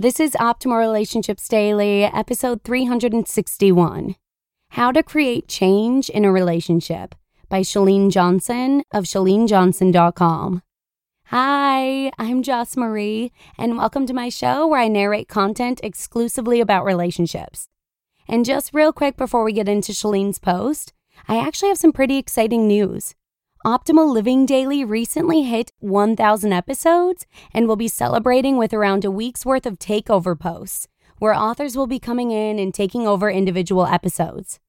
This is Optimal Relationships Daily, episode 361 How to Create Change in a Relationship by Chalene Johnson of ChaleneJohnson.com. Hi, I'm Joss Marie, and welcome to my show where I narrate content exclusively about relationships. And just real quick before we get into Chalene's post, I actually have some pretty exciting news. Optimal Living Daily recently hit 1,000 episodes and will be celebrating with around a week's worth of takeover posts, where authors will be coming in and taking over individual episodes.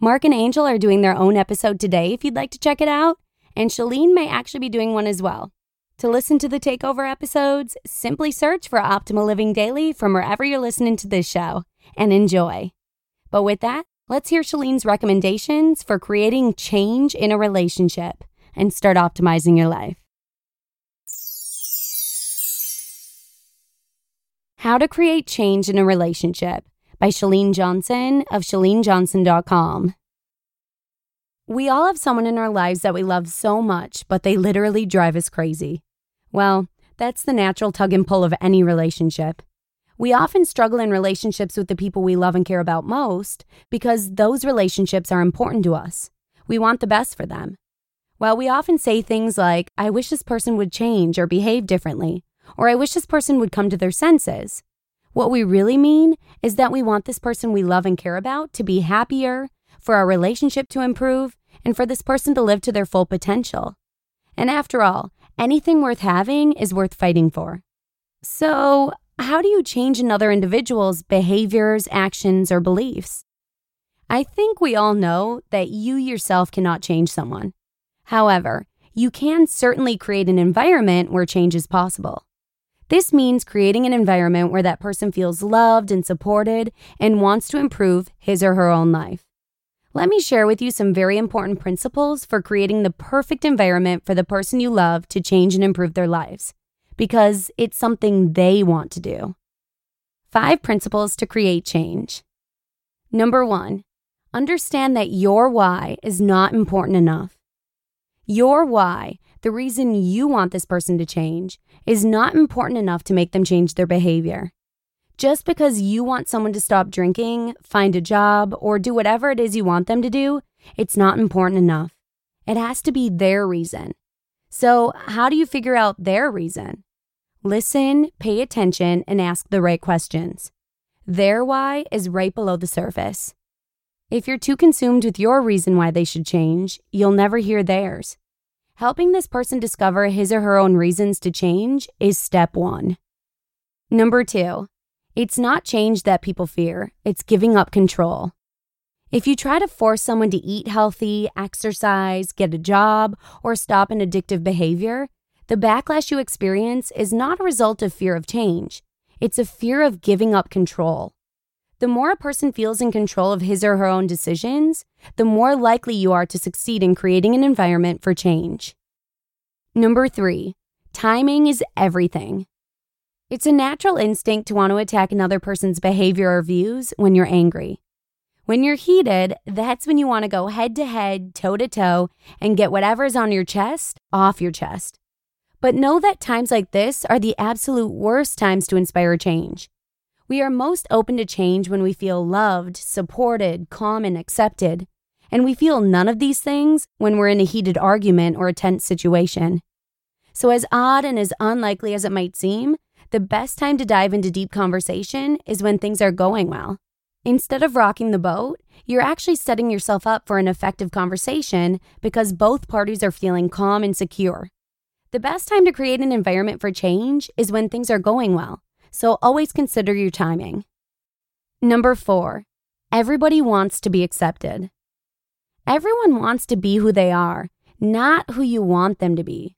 Mark and Angel are doing their own episode today if you'd like to check it out, and Chalene may actually be doing one as well. To listen to the takeover episodes, simply search for Optimal Living Daily from wherever you're listening to this show and enjoy. But with that, let's hear Chalene's recommendations for creating change in a relationship and start optimizing your life. How to Create Change in a Relationship by Chalene Johnson of ChaleneJohnson.com. We all have someone in our lives that we love so much, but they literally drive us crazy. Well, that's the natural tug and pull of any relationship. We often struggle in relationships with the people we love and care about most because those relationships are important to us. We want the best for them. While we often say things like, I wish this person would change or behave differently, or I wish this person would come to their senses, what we really mean is that we want this person we love and care about to be happier, for our relationship to improve, and for this person to live to their full potential. And after all, anything worth having is worth fighting for. So, how do you change another individual's behaviors, actions, or beliefs? I think we all know that you yourself cannot change someone. However, you can certainly create an environment where change is possible. This means creating an environment where that person feels loved and supported and wants to improve his or her own life. Let me share with you some very important principles for creating the perfect environment for the person you love to change and improve their lives, because it's something they want to do. Five principles to create change. Number one, understand that your why is not important enough. Your why, the reason you want this person to change, is not important enough to make them change their behavior. Just because you want someone to stop drinking, find a job, or do whatever it is you want them to do, it's not important enough. It has to be their reason. So, how do you figure out their reason? Listen, pay attention, and ask the right questions. Their why is right below the surface. If you're too consumed with your reason why they should change, you'll never hear theirs. Helping this person discover his or her own reasons to change is step one. Number two, it's not change that people fear, it's giving up control. If you try to force someone to eat healthy, exercise, get a job, or stop an addictive behavior, the backlash you experience is not a result of fear of change. It's a fear of giving up control. The more a person feels in control of his or her own decisions, the more likely you are to succeed in creating an environment for change. Number three, timing is everything. It's a natural instinct to want to attack another person's behavior or views when you're angry. When you're heated, that's when you want to go head to head, toe to toe, and get whatever's on your chest off your chest. But know that times like this are the absolute worst times to inspire change. We are most open to change when we feel loved, supported, calm, and accepted. And we feel none of these things when we're in a heated argument or a tense situation. So, as odd and as unlikely as it might seem, The best time to dive into deep conversation is when things are going well. Instead of rocking the boat, you're actually setting yourself up for an effective conversation because both parties are feeling calm and secure. The best time to create an environment for change is when things are going well, so always consider your timing. Number four, everybody wants to be accepted. Everyone wants to be who they are, not who you want them to be.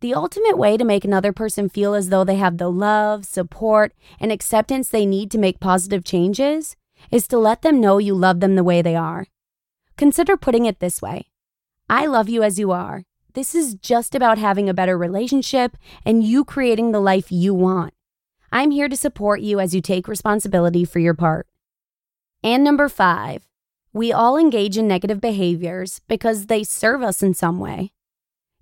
The ultimate way to make another person feel as though they have the love, support, and acceptance they need to make positive changes is to let them know you love them the way they are. Consider putting it this way I love you as you are. This is just about having a better relationship and you creating the life you want. I'm here to support you as you take responsibility for your part. And number five, we all engage in negative behaviors because they serve us in some way.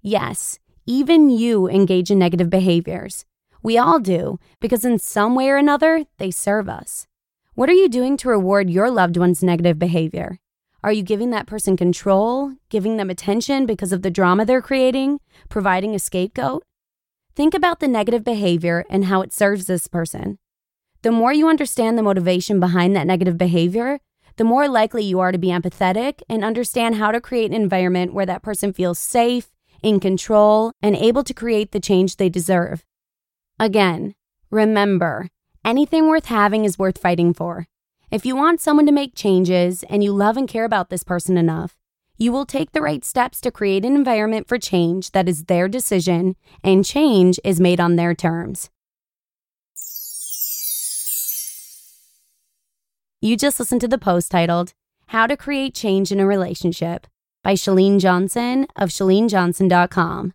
Yes, even you engage in negative behaviors. We all do, because in some way or another, they serve us. What are you doing to reward your loved one's negative behavior? Are you giving that person control, giving them attention because of the drama they're creating, providing a scapegoat? Think about the negative behavior and how it serves this person. The more you understand the motivation behind that negative behavior, the more likely you are to be empathetic and understand how to create an environment where that person feels safe, in control, and able to create the change they deserve. Again, remember, Anything worth having is worth fighting for. If you want someone to make changes and you love and care about this person enough, you will take the right steps to create an environment for change that is their decision and change is made on their terms. You just listened to the post titled, How to Create Change in a Relationship by Chalene Johnson of ChaleneJohnson.com.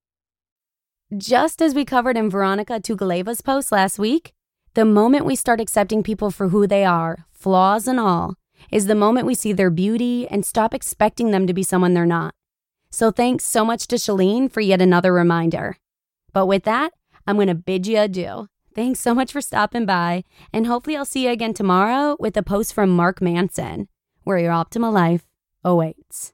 Just as we covered in Vironika Tugaleva's post last week, the moment we start accepting people for who they are, flaws and all, is the moment we see their beauty and stop expecting them to be someone they're not. So thanks so much to Chalene for yet another reminder. But with that, I'm going to bid you adieu. Thanks so much for stopping by, and hopefully I'll see you again tomorrow with a post from Mark Manson, where your optimal life awaits.